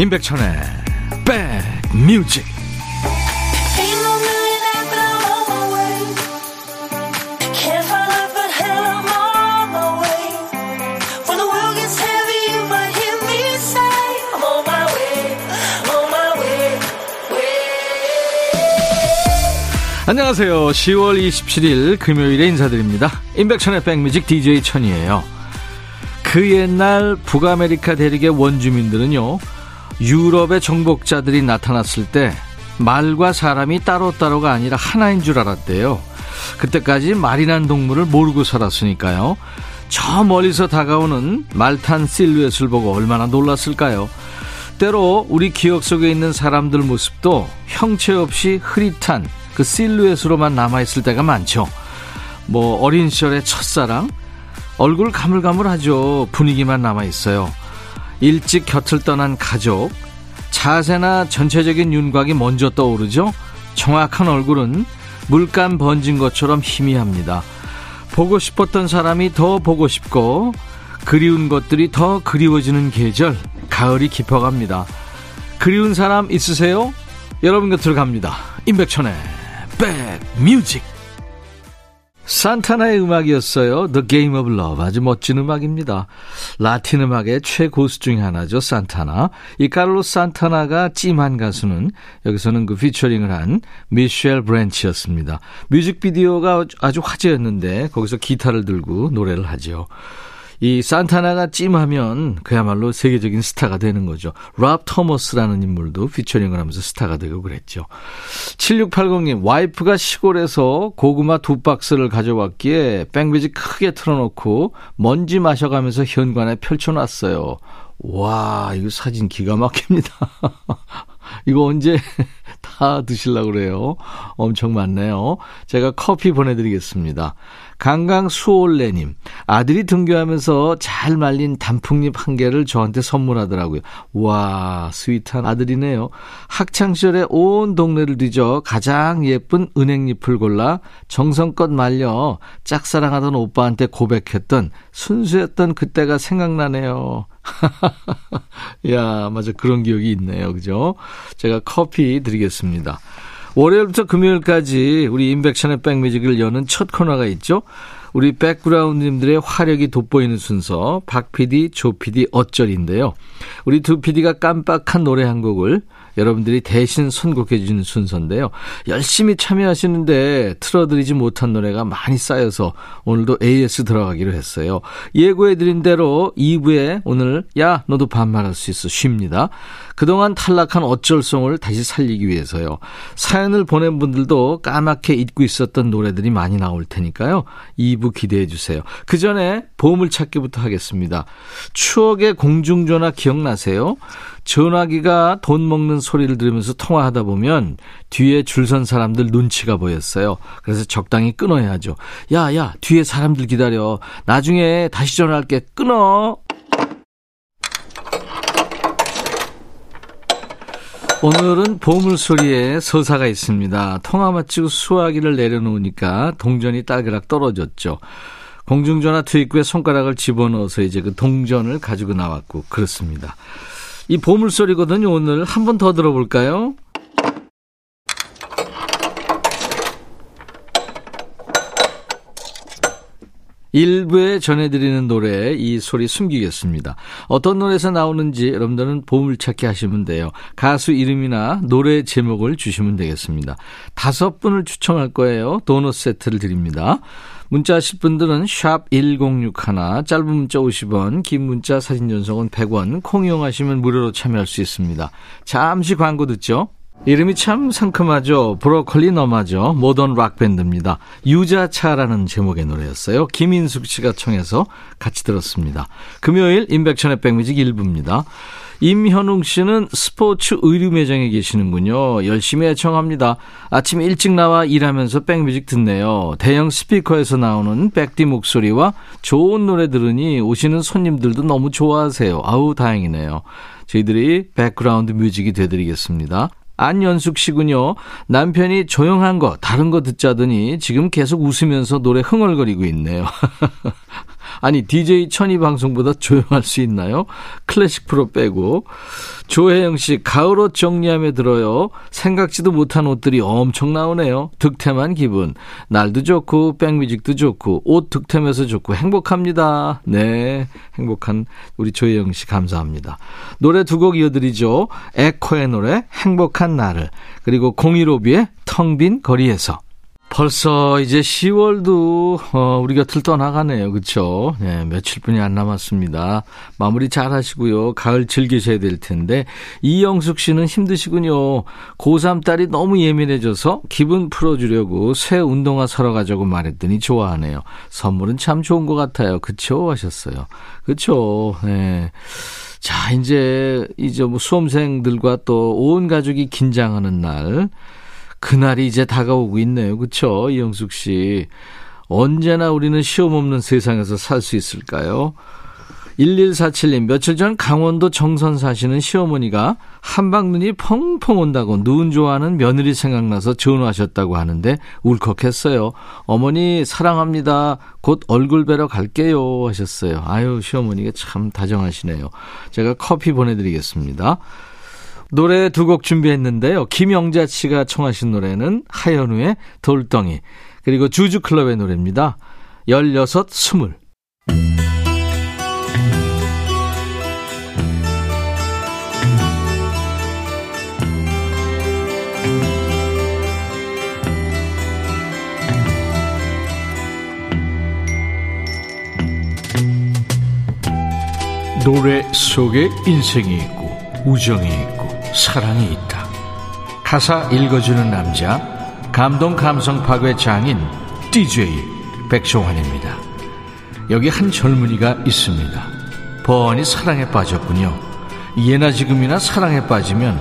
임백천의 백뮤직 안녕하세요. 10월 27일 금요일에 인사드립니다. 임백천의 백뮤직 DJ 천이에요. 그 옛날 북아메리카 대륙의 원주민들은요, 유럽의 정복자들이 나타났을 때 말과 사람이 따로따로가 아니라 하나인 줄 알았대요. 그때까지 말이란 동물을 모르고 살았으니까요. 저 멀리서 다가오는 말탄 실루엣을 보고 얼마나 놀랐을까요? 때로 우리 기억 속에 있는 사람들 모습도 형체 없이 흐릿한 그 실루엣으로만 남아있을 때가 많죠. 뭐 어린 시절의 첫사랑, 얼굴 가물가물하죠. 분위기만 남아있어요. 일찍 곁을 떠난 가족, 자세나 전체적인 윤곽이 먼저 떠오르죠. 정확한 얼굴은 물감 번진 것처럼 희미합니다. 보고 싶었던 사람이 더 보고 싶고 그리운 것들이 더 그리워지는 계절 가을이 깊어갑니다. 그리운 사람 있으세요? 여러분 곁으로 갑니다. 임백천의 백뮤직 산타나의 음악이었어요. The Game of Love. 아주 멋진 음악입니다. 라틴 음악의 최고수 중에 하나죠. 산타나. 이 카를로 산타나가 찜한 가수는 여기서는 그 피처링을 한 미셸 브랜치였습니다. 뮤직비디오가 아주 화제였는데 거기서 기타를 들고 노래를 하죠. 이 산타나가 찜하면 그야말로 세계적인 스타가 되는 거죠. 랍 토머스라는 인물도 피처링을 하면서 스타가 되고 그랬죠. 7680님, 와이프가 시골에서 고구마 두 박스를 가져왔기에 백뮤직 크게 틀어놓고 먼지 마셔가면서 현관에 펼쳐놨어요. 와, 이거 사진 기가 막힙니다. 이거 언제 다 드시려고 그래요? 엄청 많네요. 제가 커피 보내드리겠습니다. 강강수올레님, 아들이 등교하면서 잘 말린 단풍잎 한 개를 저한테 선물하더라고요. 와, 스윗한 아들이네요. 학창시절에 온 동네를 뒤져 가장 예쁜 은행잎을 골라 정성껏 말려 짝사랑하던 오빠한테 고백했던 순수했던 그때가 생각나네요. 야, 맞아. 그런 기억이 있네요. 그죠? 제가 커피 드리겠습니다. 월요일부터 금요일까지 우리 인백션의 백뮤직을 여는 첫 코너가 있죠. 우리 백그라운드님들의 화력이 돋보이는 순서 박 PD, 조 PD 어쩔인데요. 우리 두 PD가 깜빡한 노래 한 곡을 여러분들이 대신 선곡해 주는 순서인데요. 열심히 참여하시는데 틀어드리지 못한 노래가 많이 쌓여서 오늘도 AS 들어가기로 했어요. 예고해 드린 대로 2부에 오늘 야 너도 반말할 수 있어 쉽니다. 그동안 탈락한 어쩔송을 다시 살리기 위해서요. 사연을 보낸 분들도 까맣게 잊고 있었던 노래들이 많이 나올 테니까요. 2부 기대해 주세요. 그 전에 보물찾기부터 하겠습니다. 추억의 공중전화 기억나세요? 전화기가 돈 먹는 소리를 들으면서 통화하다 보면 뒤에 줄 선 사람들 눈치가 보였어요. 그래서 적당히 끊어야 하죠. 야, 야, 뒤에 사람들 기다려. 나중에 다시 전화할게. 끊어. 오늘은 보물소리에 서사가 있습니다. 통화 마치고 수화기를 내려놓으니까 동전이 딸그락 떨어졌죠. 공중전화 투입구에 손가락을 집어넣어서 이제 그 동전을 가지고 나왔고 그렇습니다. 이 보물소리거든요. 오늘 한 번 더 들어볼까요? 일부에 전해드리는 노래 이 소리 숨기겠습니다. 어떤 노래에서 나오는지 여러분들은 보물찾기 하시면 돼요. 가수 이름이나 노래 제목을 주시면 되겠습니다. 다섯 분을 추첨할 거예요. 도넛 세트를 드립니다. 문자 하실 분들은 샵 1061, 짧은 문자 50원, 긴 문자 사진 전송은 100원, 콩 이용하시면 무료로 참여할 수 있습니다. 잠시 광고 듣죠. 이름이 참 상큼하죠. 브로콜리 너마저죠. 모던 락밴드입니다. 유자차라는 제목의 노래였어요. 김인숙 씨가 청해서 같이 들었습니다. 금요일 임백천의 백뮤직 1부입니다. 임현웅 씨는 스포츠 의류 매장에 계시는군요. 열심히 애청합니다. 아침 일찍 나와 일하면서 백뮤직 듣네요. 대형 스피커에서 나오는 백디 목소리와 좋은 노래 들으니 오시는 손님들도 너무 좋아하세요. 아우 다행이네요. 저희들이 백그라운드 뮤직이 되드리겠습니다. 안연숙 씨군요. 남편이 조용한 거, 다른 거 듣자더니 지금 계속 웃으면서 노래 흥얼거리고 있네요. 아니, DJ 천이 방송보다 조용할 수 있나요? 클래식 프로 빼고. 조혜영 씨, 가을 옷 정리함에 들어요. 생각지도 못한 옷들이 엄청 나오네요. 득템한 기분. 날도 좋고, 백뮤직도 좋고, 옷 득템해서 좋고, 행복합니다. 네. 행복한 우리 조혜영 씨 감사합니다. 노래 두 곡 이어드리죠. 에코의 노래, 행복한 나를. 그리고 공일오비의 텅 빈 거리에서. 벌써 이제 10월도 어, 우리 곁을 떠나가네요. 그렇죠? 네, 며칠뿐이 안 남았습니다. 마무리 잘 하시고요. 가을 즐기셔야 될 텐데 이영숙 씨는 힘드시군요. 고3 딸이 너무 예민해져서 기분 풀어주려고 새 운동화 사러 가자고 말했더니 좋아하네요. 선물은 참 좋은 것 같아요. 그쵸? 하셨어요. 그쵸? 네. 자, 이제 이제 뭐 수험생들과 또 온 가족이 긴장하는 날 그날이 이제 다가오고 있네요. 그렇죠? 이영숙 씨. 언제나 우리는 시험 없는 세상에서 살 수 있을까요? 1147님, 며칠 전 강원도 정선 사시는 시어머니가 한방 눈이 펑펑 온다고 눈 좋아하는 며느리 생각나서 전화하셨다고 하는데 울컥했어요. 어머니 사랑합니다. 곧 얼굴 뵈러 갈게요 하셨어요. 아유 시어머니가 참 다정하시네요. 제가 커피 보내드리겠습니다. 노래 두 곡 준비했는데요. 김영자 씨가 청하신 노래는 하현우의 돌덩이 그리고 주주클럽의 노래입니다. 16, 20 노래 속에 인생이 있고 우정이 있고 사랑이 있다. 가사 읽어주는 남자, 감동 감성 파괴 장인 DJ 백종환입니다. 여기 한 젊은이가 있습니다. 번이 사랑에 빠졌군요. 예나 지금이나 사랑에 빠지면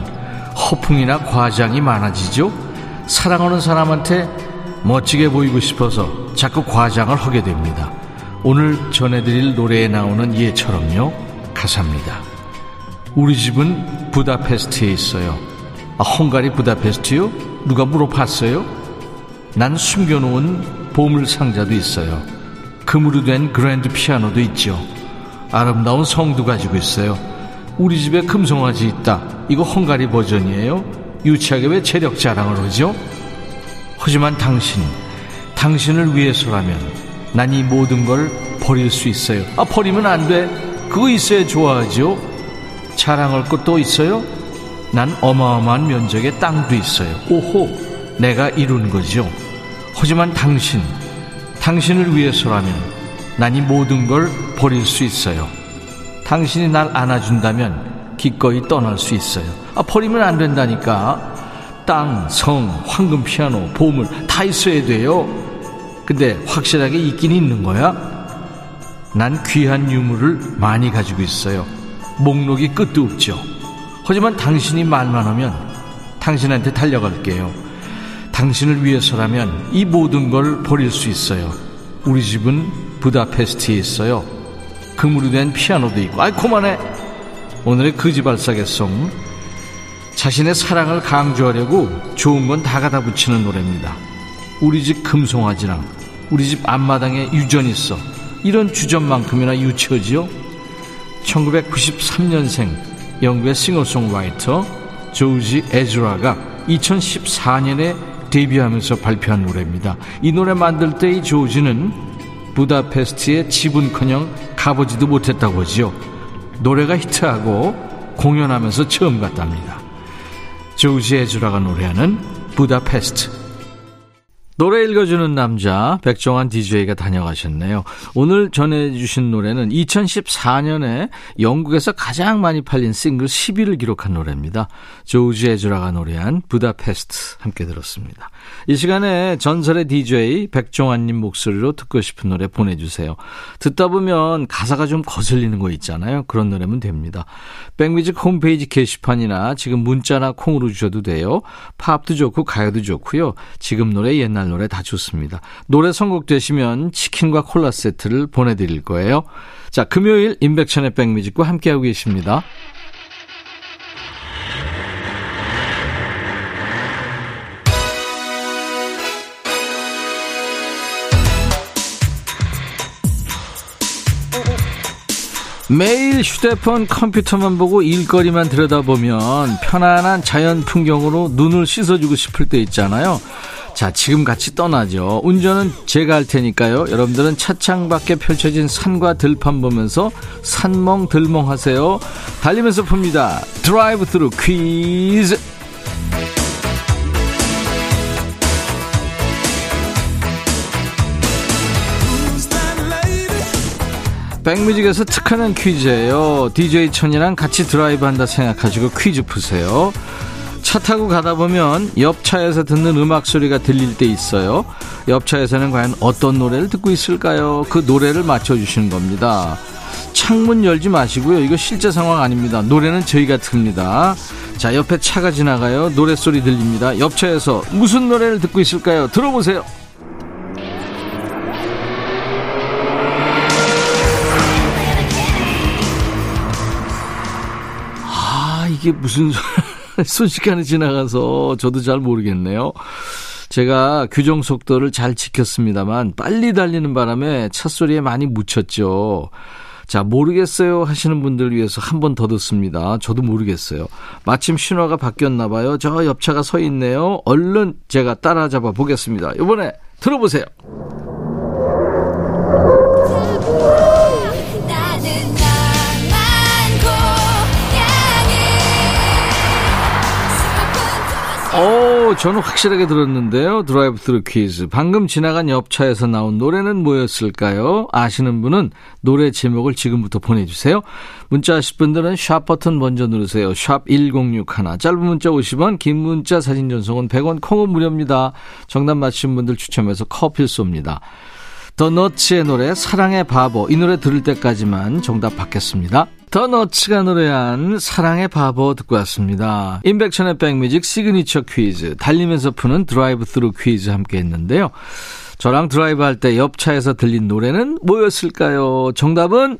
허풍이나 과장이 많아지죠. 사랑하는 사람한테 멋지게 보이고 싶어서 자꾸 과장을 하게 됩니다. 오늘 전해드릴 노래에 나오는 예처럼요. 가사입니다. 우리 집은 부다페스트에 있어요. 아, 헝가리 부다페스트요? 누가 물어봤어요? 난 숨겨놓은 보물 상자도 있어요. 금으로 된 그랜드 피아노도 있죠. 아름다운 성도 가지고 있어요. 우리 집에 금송아지 있다. 이거 헝가리 버전이에요. 유치하게 왜 체력 자랑을 하죠? 하지만 당신, 당신을 위해서라면 난 이 모든 걸 버릴 수 있어요. 아, 버리면 안 돼. 그거 있어야 좋아하죠. 자랑할 것도 있어요? 난 어마어마한 면적의 땅도 있어요. 오호, 내가 이룬 거죠. 하지만 당신, 당신을 위해서라면 난 이 모든 걸 버릴 수 있어요. 당신이 날 안아준다면 기꺼이 떠날 수 있어요. 아, 버리면 안 된다니까. 땅, 성, 황금 피아노, 보물 다 있어야 돼요. 근데 확실하게 있긴 있는 거야? 난 귀한 유물을 많이 가지고 있어요. 목록이 끝도 없죠. 하지만 당신이 말만 하면 당신한테 달려갈게요. 당신을 위해서라면 이 모든 걸 버릴 수 있어요. 우리 집은 부다페스트에 있어요. 금으로 된 피아노도 있고. 아이, 그만해! 오늘의 거지발사계송. 자신의 사랑을 강조하려고 좋은 건다 갖다 붙이는 노래입니다. 우리 집 금송아지랑 우리 집 앞마당에 유전 있어. 이런 주전만큼이나 유치하지요? 1993년생 영국의 싱어송라이터 조지 에즈라가 2014년에 데뷔하면서 발표한 노래입니다. 이 노래 만들 때 이 조지는 부다페스트에 집은커녕 가보지도 못했다고 하죠. 노래가 히트하고 공연하면서 처음 갔답니다. 조지 에즈라가 노래하는 부다페스트 노래 읽어주는 남자 백종환 DJ가 다녀가셨네요. 오늘 전해주신 노래는 2014년에 영국에서 가장 많이 팔린 싱글 10위를 기록한 노래입니다. 조지 에즈라가 노래한 부다페스트 함께 들었습니다. 이 시간에 전설의 DJ 백종환님 목소리로 듣고 싶은 노래 보내주세요. 듣다 보면 가사가 좀 거슬리는 거 있잖아요. 그런 노래면 됩니다. 백뮤직 홈페이지 게시판이나 지금 문자나 콩으로 주셔도 돼요. 팝도 좋고 가요도 좋고요. 지금 노래 옛날 노래 다 좋습니다. 노래 선곡되시면 치킨과 콜라 세트를 보내드릴 거예요. 자, 금요일 인백천의 백뮤직과 함께하고 계십니다. 매일 휴대폰 컴퓨터만 보고 일거리만 들여다보면 편안한 자연 풍경으로 눈을 씻어주고 싶을 때 있잖아요. 자, 지금 같이 떠나죠. 운전은 제가 할 테니까요. 여러분들은 차창 밖에 펼쳐진 산과 들판 보면서 산멍 들멍 하세요. 달리면서 풉니다. 드라이브 스루 퀴즈. 백뮤직에서 특하는 퀴즈예요. DJ 천이랑 같이 드라이브 한다 생각하시고 퀴즈 푸세요. 차 타고 가다 보면 옆 차에서 듣는 음악 소리가 들릴 때 있어요. 옆 차에서는 과연 어떤 노래를 듣고 있을까요? 그 노래를 맞춰주시는 겁니다. 창문 열지 마시고요. 이거 실제 상황 아닙니다. 노래는 저희가 틉니다. 자, 옆에 차가 지나가요. 노래 소리 들립니다. 옆 차에서 무슨 노래를 듣고 있을까요? 들어보세요. 이게 무슨 순식간에 지나가서 저도 잘 모르겠네요. 제가 규정 속도를 잘 지켰습니다만 빨리 달리는 바람에 차 소리에 많이 묻혔죠. 자, 모르겠어요 하시는 분들 위해서 한 번 더 듣습니다. 저도 모르겠어요. 마침 신호가 바뀌었나 봐요. 저 옆차가 서 있네요. 얼른 제가 따라잡아 보겠습니다. 이번에 들어보세요. 오, 저는 확실하게 들었는데요. 드라이브 스루 퀴즈. 방금 지나간 옆차에서 나온 노래는 뭐였을까요? 아시는 분은 노래 제목을 지금부터 보내주세요. 문자 하실 분들은 샵 버튼 먼저 누르세요. 샵 1061. 짧은 문자 50원, 긴 문자 사진 전송은 100원, 콩은 무료입니다. 정답 맞힌 분들 추첨해서 커피 쏩니다. 더 너츠의 노래 사랑의 바보 이 노래 들을 때까지만 정답 받겠습니다. 더 너츠가 노래한 사랑의 바보 듣고 왔습니다. 임백천의 백뮤직 시그니처 퀴즈 달리면서 푸는 드라이브 스루 퀴즈 함께 했는데요. 저랑 드라이브 할 때 옆차에서 들린 노래는 뭐였을까요? 정답은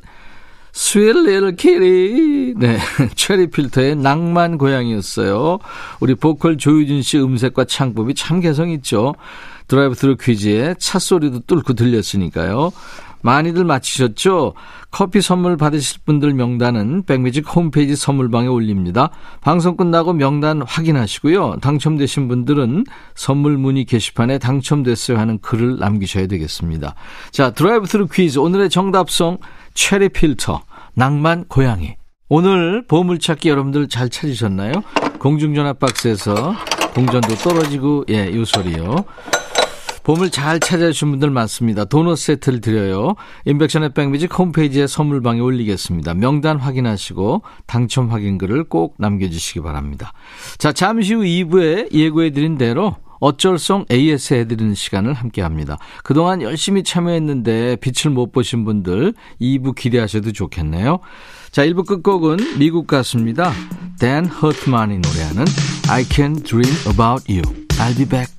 sweet little kitty 네 체리 필터의 낭만 고양이였어요. 우리 보컬 조유진 씨 음색과 창법이 참 개성 있죠. 드라이브 스루 퀴즈에 차 소리도 뚫고 들렸으니까요. 많이들 맞히셨죠? 커피 선물 받으실 분들 명단은 백뮤직 홈페이지 선물방에 올립니다. 방송 끝나고 명단 확인하시고요. 당첨되신 분들은 선물 문의 게시판에 당첨됐어요 하는 글을 남기셔야 되겠습니다. 자, 드라이브 스루 퀴즈 오늘의 정답송 체리 필터 낭만 고양이 오늘 보물찾기 여러분들 잘 찾으셨나요? 공중전화 박스에서 동전도 떨어지고 예, 요 소리요. 보물 잘 찾아주신 분들 많습니다. 도넛 세트를 드려요. 임백천의 백뮤직 홈페이지에 선물방에 올리겠습니다. 명단 확인하시고 당첨 확인글을 꼭 남겨주시기 바랍니다. 자, 잠시 후 2부에 예고해드린 대로 어쩔송 AS 해드리는 시간을 함께 합니다. 그동안 열심히 참여했는데 빛을 못 보신 분들 2부 기대하셔도 좋겠네요. 자, 1부 끝곡은 미국 가수입니다. 댄 허트만이 노래하는 I Can Dream About You. I'll be back.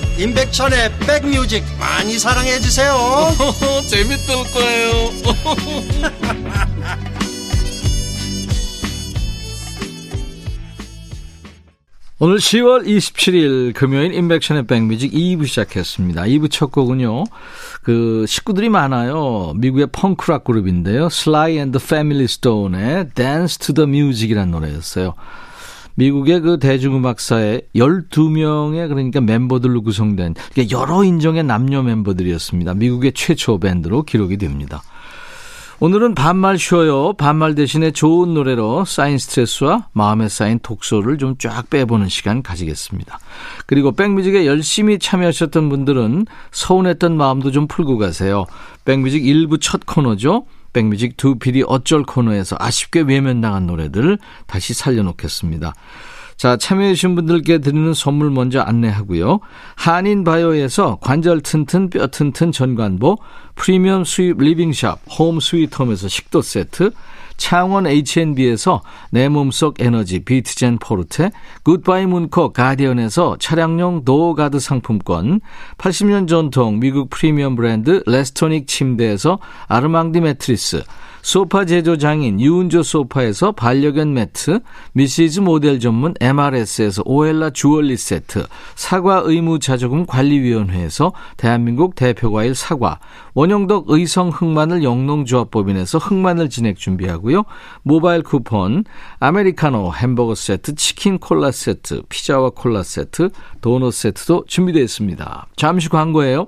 임백천의 백뮤직 많이 사랑해 주세요. 재밌을 거예요. 오늘 10월 27일 금요일 인백션의 백뮤직 2부 시작했습니다. 2부 첫 곡은요. 그 식구들이 많아요. 미국의 펑크락 그룹인데요. The Family Stone의 Dance to the Music이라는 노래였어요. 미국의 그 대중음악사에 12명의 그러니까 멤버들로 구성된 그러니까 여러 인종의 남녀 멤버들이었습니다. 미국의 최초 밴드로 기록이 됩니다. 오늘은 반말 쉬어요. 반말 대신에 좋은 노래로 쌓인 스트레스와 마음에 쌓인 독소를 좀 쫙 빼보는 시간 가지겠습니다. 그리고 백뮤직에 열심히 참여하셨던 분들은 서운했던 마음도 좀 풀고 가세요. 백뮤직 1부 첫 코너죠. 백뮤직 두 PD 어쩔 코너에서 아쉽게 외면당한 노래들 다시 살려놓겠습니다. 자, 참여해주신 분들께 드리는 선물 먼저 안내하고요. 한인바이오에서 관절 튼튼 뼈 튼튼 전관보, 프리미엄 수입 리빙샵, 홈 스위트홈에서 식도 세트, 창원 H&B에서 내 몸속 에너지 비트젠 포르테, 굿바이 문코 가디언에서 차량용 도어가드 상품권, 80년 전통 미국 프리미엄 브랜드 레스토닉 침대에서 아르망디 매트리스, 소파 제조 장인 유운조 소파에서 반려견 매트, 미시즈 모델 전문 MRS에서 오엘라 주얼리 세트, 사과 의무 자조금 관리위원회에서 대한민국 대표과일 사과, 원형덕 의성 흑마늘 영농조합법인에서 흑마늘 진액 준비하고요. 모바일 쿠폰, 아메리카노 햄버거 세트, 치킨 콜라 세트, 피자와 콜라 세트, 도넛 세트도 준비되어 있습니다. 잠시 광고예요.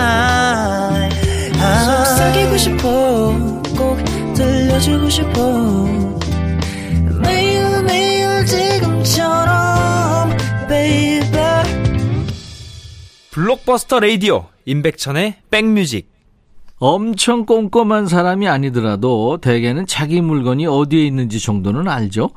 들려주고 싶어 매일 매일 지금처럼 baby 블록버스터 레이디오 임백천의 백뮤직 엄청 꼼꼼한 사람이 아니더라도 대개는 자기 물건이 어디에 있는지 정도는 알죠.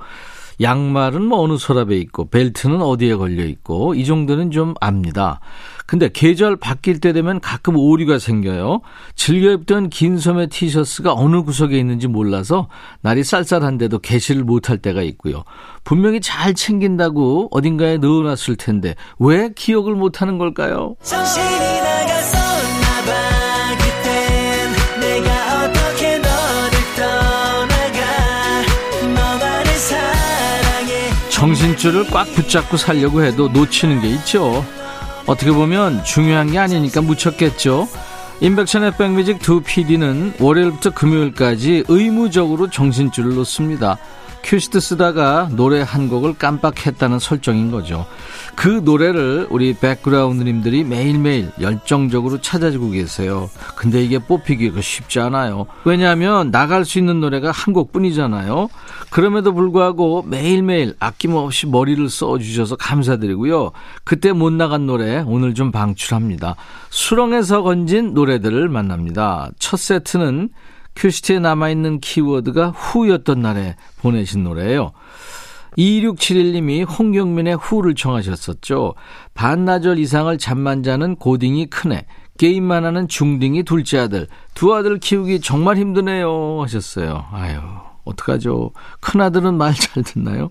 양말은 뭐 어느 서랍에 있고 벨트는 어디에 걸려 있고 이 정도는 좀 압니다. 근데 계절 바뀔 때 되면 가끔 오류가 생겨요. 즐겨 입던 긴 소매 티셔츠가 어느 구석에 있는지 몰라서 날이 쌀쌀한데도 개시를 못할 때가 있고요. 분명히 잘 챙긴다고 어딘가에 넣어놨을 텐데 왜 기억을 못하는 걸까요? 정신줄을 꽉 붙잡고 살려고 해도 놓치는 게 있죠. 어떻게 보면 중요한 게 아니니까 묻혔겠죠. 인백션의 백뮤직 두 PD는 월요일부터 금요일까지 의무적으로 정신줄을 놓습니다. 큐시트 쓰다가 노래 한 곡을 깜빡했다는 설정인 거죠. 그 노래를 우리 백그라운드님들이 매일매일 열정적으로 찾아주고 계세요. 근데 이게 뽑히기가 쉽지 않아요. 왜냐하면 나갈 수 있는 노래가 한 곡뿐이잖아요. 그럼에도 불구하고 매일매일 아낌없이 머리를 써주셔서 감사드리고요. 그때 못 나간 노래 오늘 좀 방출합니다. 수렁에서 건진 노래들을 만납니다. 첫 세트는 큐시트에 남아있는 키워드가 후였던 날에 보내신 노래예요. 2671님이 홍경민의 후를 청하셨었죠. 반나절 이상을 잠만 자는 고딩이 큰애, 게임만 하는 중딩이 둘째 아들, 두 아들 키우기 정말 힘드네요 하셨어요. 아유, 어떡하죠. 큰아들은 말 잘 듣나요?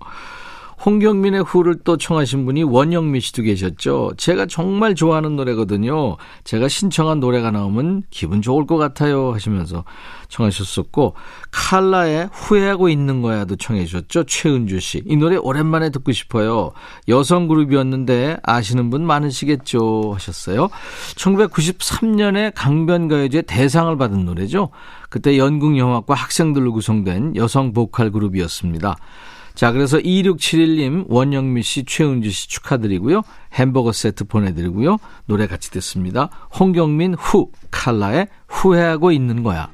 홍경민의 후를 또 청하신 분이 원영미 씨도 계셨죠. 제가 정말 좋아하는 노래거든요. 제가 신청한 노래가 나오면 기분 좋을 것 같아요 하시면서 청하셨었고 칼라의 후회하고 있는 거야도 청해 주셨죠. 최은주 씨. 이 노래 오랜만에 듣고 싶어요. 여성 그룹이었는데 아시는 분 많으시겠죠 하셨어요. 1993년에 강변가요제 대상을 받은 노래죠. 그때 연극영화과 학생들로 구성된 여성 보컬 그룹이었습니다. 자, 그래서 2671님, 원영미 씨, 최은주 씨 축하드리고요. 햄버거 세트 보내드리고요. 노래 같이 듣습니다. 홍경민 후, 칼라의 후회하고 있는 거야.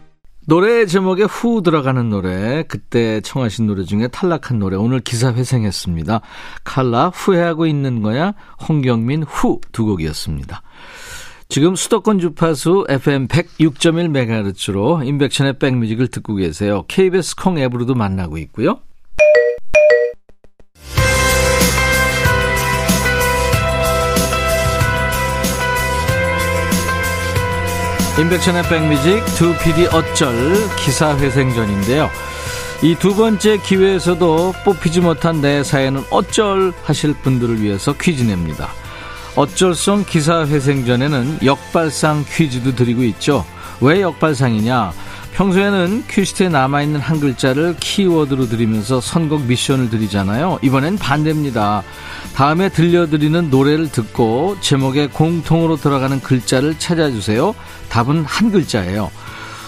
노래 제목에 후 들어가는 노래, 그때 청하신 노래 중에 탈락한 노래, 오늘 기사 회생했습니다. 칼라 후회하고 있는 거야, 홍경민 후 두 곡이었습니다. 지금 수도권 주파수 FM 106.1MHz로 인백션의 백뮤직을 듣고 계세요. KBS 콩 앱으로도 만나고 있고요. 인백션의 백뮤직 두 PD 어쩔 기사회생전인데요. 이 두 번째 기회에서도 뽑히지 못한 내 사연은 어쩔 하실 분들을 위해서 퀴즈 냅니다. 어쩔성 기사회생전에는 역발상 퀴즈도 드리고 있죠. 왜 역발상이냐? 평소에는 퀴즈트에 남아있는 한 글자를 키워드로 드리면서 선곡 미션을 드리잖아요. 이번엔 반대입니다. 다음에 들려드리는 노래를 듣고 제목에 공통으로 들어가는 글자를 찾아주세요. 답은 한 글자예요.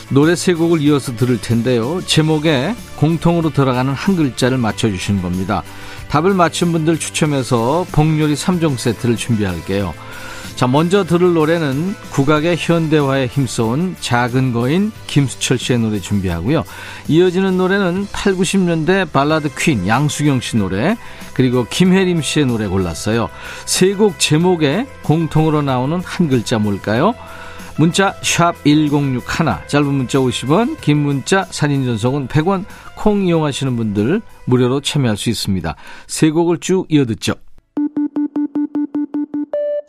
노래 세 곡을 이어서 들을 텐데요. 제목에 공통으로 들어가는 한 글자를 맞춰주시는 겁니다. 답을 맞춘 분들 추첨해서 복요리 3종 세트를 준비할게요. 자, 먼저 들을 노래는 국악의 현대화에 힘써온 작은 거인 김수철 씨의 노래 준비하고요. 이어지는 노래는 8, 90년대 발라드 퀸 양수경 씨 노래, 그리고 김혜림 씨의 노래 골랐어요. 세 곡 제목에 공통으로 나오는 한 글자 뭘까요? 문자 1061, 짧은 문자 50원, 긴 문자 사진 전송은 100원, 콩 이용하시는 분들 무료로 참여할 수 있습니다. 세 곡을 쭉 이어듣죠.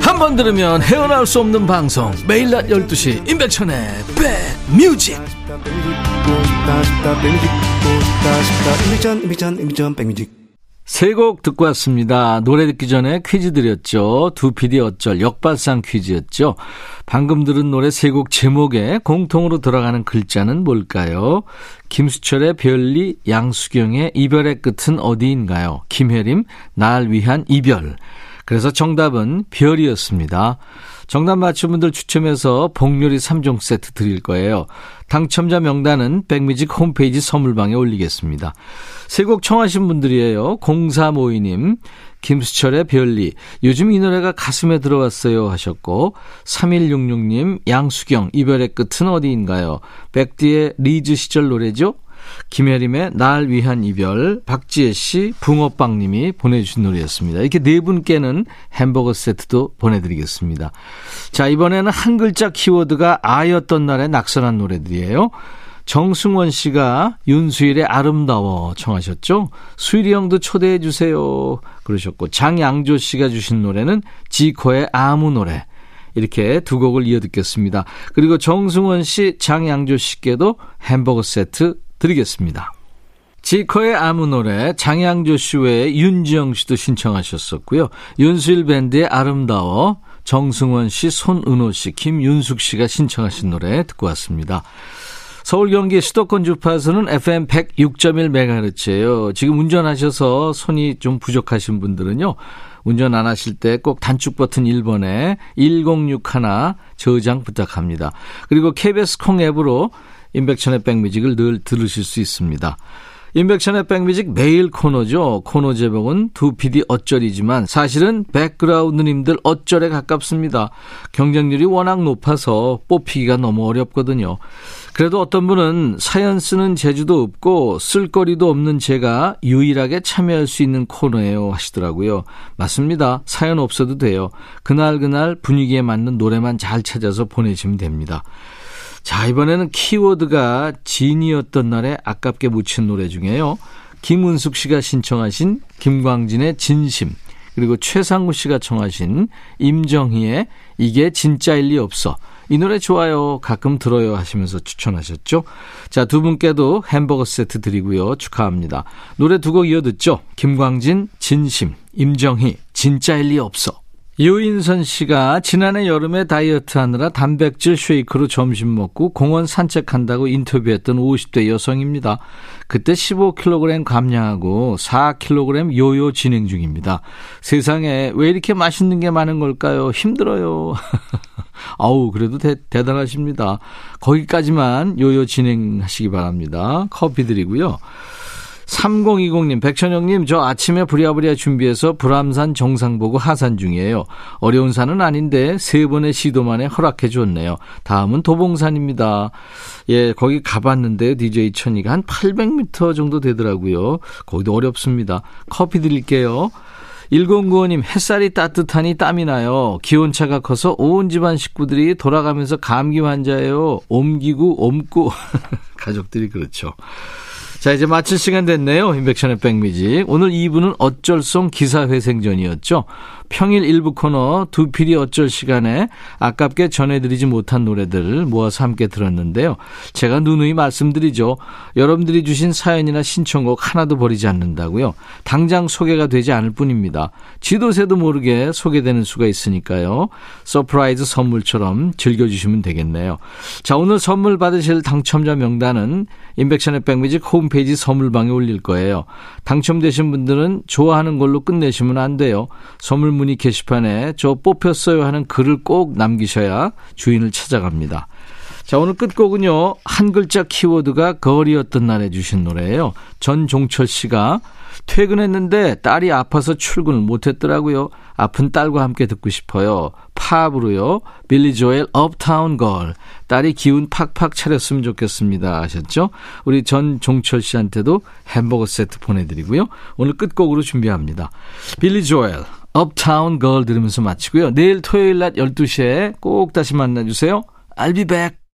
한 번 들으면 헤어나올 수 없는 방송 매일 낮 12시 임백천의 백뮤직 세곡 듣고 왔습니다. 노래 듣기 전에 퀴즈 드렸죠. 두 PD 어쩔 역발상 퀴즈였죠. 방금 들은 노래 세 곡 제목에 공통으로 들어가는 글자는 뭘까요? 김수철의 별리, 양수경의 이별의 끝은 어디인가요? 김혜림, 날 위한 이별. 그래서 정답은 별이었습니다. 정답 맞춘 분들 추첨해서 복요리 3종 세트 드릴 거예요. 당첨자 명단은 백뮤직 홈페이지 선물방에 올리겠습니다. 세 곡 청하신 분들이에요. 0452님, 김수철의 별리, 요즘 이 노래가 가슴에 들어왔어요 하셨고, 3166님, 양수경, 이별의 끝은 어디인가요? 백디의 리즈 시절 노래죠? 김혜림의 날 위한 이별, 박지혜 씨, 붕어빵님이 보내주신 노래였습니다. 이렇게 네 분께는 햄버거 세트도 보내드리겠습니다. 자, 이번에는 한 글자 키워드가 아였던 날에 낙선한 노래들이에요. 정승원 씨가 윤수일의 아름다워 청하셨죠? 수일이 형도 초대해 주세요. 그러셨고 장양조 씨가 주신 노래는 지코의 아무 노래. 이렇게 두 곡을 이어 듣겠습니다. 그리고 정승원 씨, 장양조 씨께도 햄버거 세트 드리겠습니다. 지커의 아무 노래 장양조 씨 외에 윤지영 씨도 신청하셨었고요. 윤수일 밴드의 아름다워 정승원 씨, 손은호 씨, 김윤숙 씨가 신청하신 노래 듣고 왔습니다. 서울 경기 수도권 주파수는 FM 106.1MHz예요. 지금 운전하셔서 손이 좀 부족하신 분들은요. 운전 안 하실 때 꼭 단축 버튼 1번에 1061 저장 부탁합니다. 그리고 KBS 콩 앱으로 임백천의 백뮤직을 늘 들으실 수 있습니다. 임백천의 백뮤직 매일 코너죠. 코너 제목은 두 PD 어쩔이지만 사실은 백그라운드님들 어쩔에 가깝습니다. 경쟁률이 워낙 높아서 뽑히기가 너무 어렵거든요. 그래도 어떤 분은 사연 쓰는 재주도 없고 쓸거리도 없는 제가 유일하게 참여할 수 있는 코너예요 하시더라고요. 맞습니다. 사연 없어도 돼요. 그날그날 분위기에 맞는 노래만 잘 찾아서 보내시면 됩니다. 자, 이번에는 키워드가 진이었던 날에 아깝게 묻힌 노래 중에요. 김은숙 씨가 신청하신 김광진의 진심, 그리고 최상우 씨가 청하신 임정희의 이게 진짜일 리 없어. 이 노래 좋아요. 가끔 들어요. 하시면서 추천하셨죠. 자, 두 분께도 햄버거 세트 드리고요. 축하합니다. 노래 두 곡 이어 듣죠. 김광진, 진심, 임정희, 진짜일 리 없어. 유인선 씨가 지난해 여름에 다이어트 하느라 단백질 쉐이크로 점심 먹고 공원 산책한다고 인터뷰했던 50대 여성입니다. 그때 15kg 감량하고 4kg 요요 진행 중입니다. 세상에 왜 이렇게 맛있는 게 많은 걸까요? 힘들어요. 아우, 그래도 대, 대단하십니다. 거기까지만 요요 진행하시기 바랍니다. 커피 드리고요. 3020님, 백천영님, 저 아침에 부랴부랴 준비해서 불암산 정상 보고 하산 중이에요. 어려운 산은 아닌데 세 번의 시도 만에 허락해 줬네요. 다음은 도봉산입니다. 예, 거기 가봤는데요. DJ 천이가 한 800m 정도 되더라고요. 거기도 어렵습니다. 커피 드릴게요. 1095님, 햇살이 따뜻하니 땀이 나요. 기온차가 커서 온 집안 식구들이 돌아가면서 감기 환자예요. 옮기고 옮고. 가족들이 그렇죠. 자, 이제 마칠 시간 됐네요. 인백션의 백미지. 오늘 2부는 어쩔 song 기사회생전이었죠. 평일 일부 코너 두 필이 어쩔 시간에 아깝게 전해드리지 못한 노래들 모아서 함께 들었는데요. 제가 누누이 말씀드리죠. 여러분들이 주신 사연이나 신청곡 하나도 버리지 않는다고요. 당장 소개가 되지 않을 뿐입니다. 쥐도 새도 모르게 소개되는 수가 있으니까요. surprise 선물처럼 즐겨주시면 되겠네요. 자, 오늘 선물 받으실 당첨자 명단은 인백션의 백뮤직 홈페이지 선물방에 올릴 거예요. 당첨되신 분들은 좋아하는 걸로 끝내시면 안 돼요. 선물 문의 게시판에 저 뽑혔어요 하는 글을 꼭 남기셔야 주인을 찾아갑니다. 자, 오늘 끝곡은요. 한 글자 키워드가 거리였던 날에 주신 노래예요. 전종철 씨가 퇴근했는데 딸이 아파서 출근을 못했더라고요. 아픈 딸과 함께 듣고 싶어요. 팝으로요. 빌리 조엘 업타운 걸. 딸이 기운 팍팍 차렸으면 좋겠습니다. 하셨죠? 우리 전종철 씨한테도 햄버거 세트 보내드리고요. 오늘 끝곡으로 준비합니다. 빌리 조엘 업타운 걸 들으면서 마치고요. 내일 토요일 낮 12시에 꼭 다시 만나주세요. I'll be back.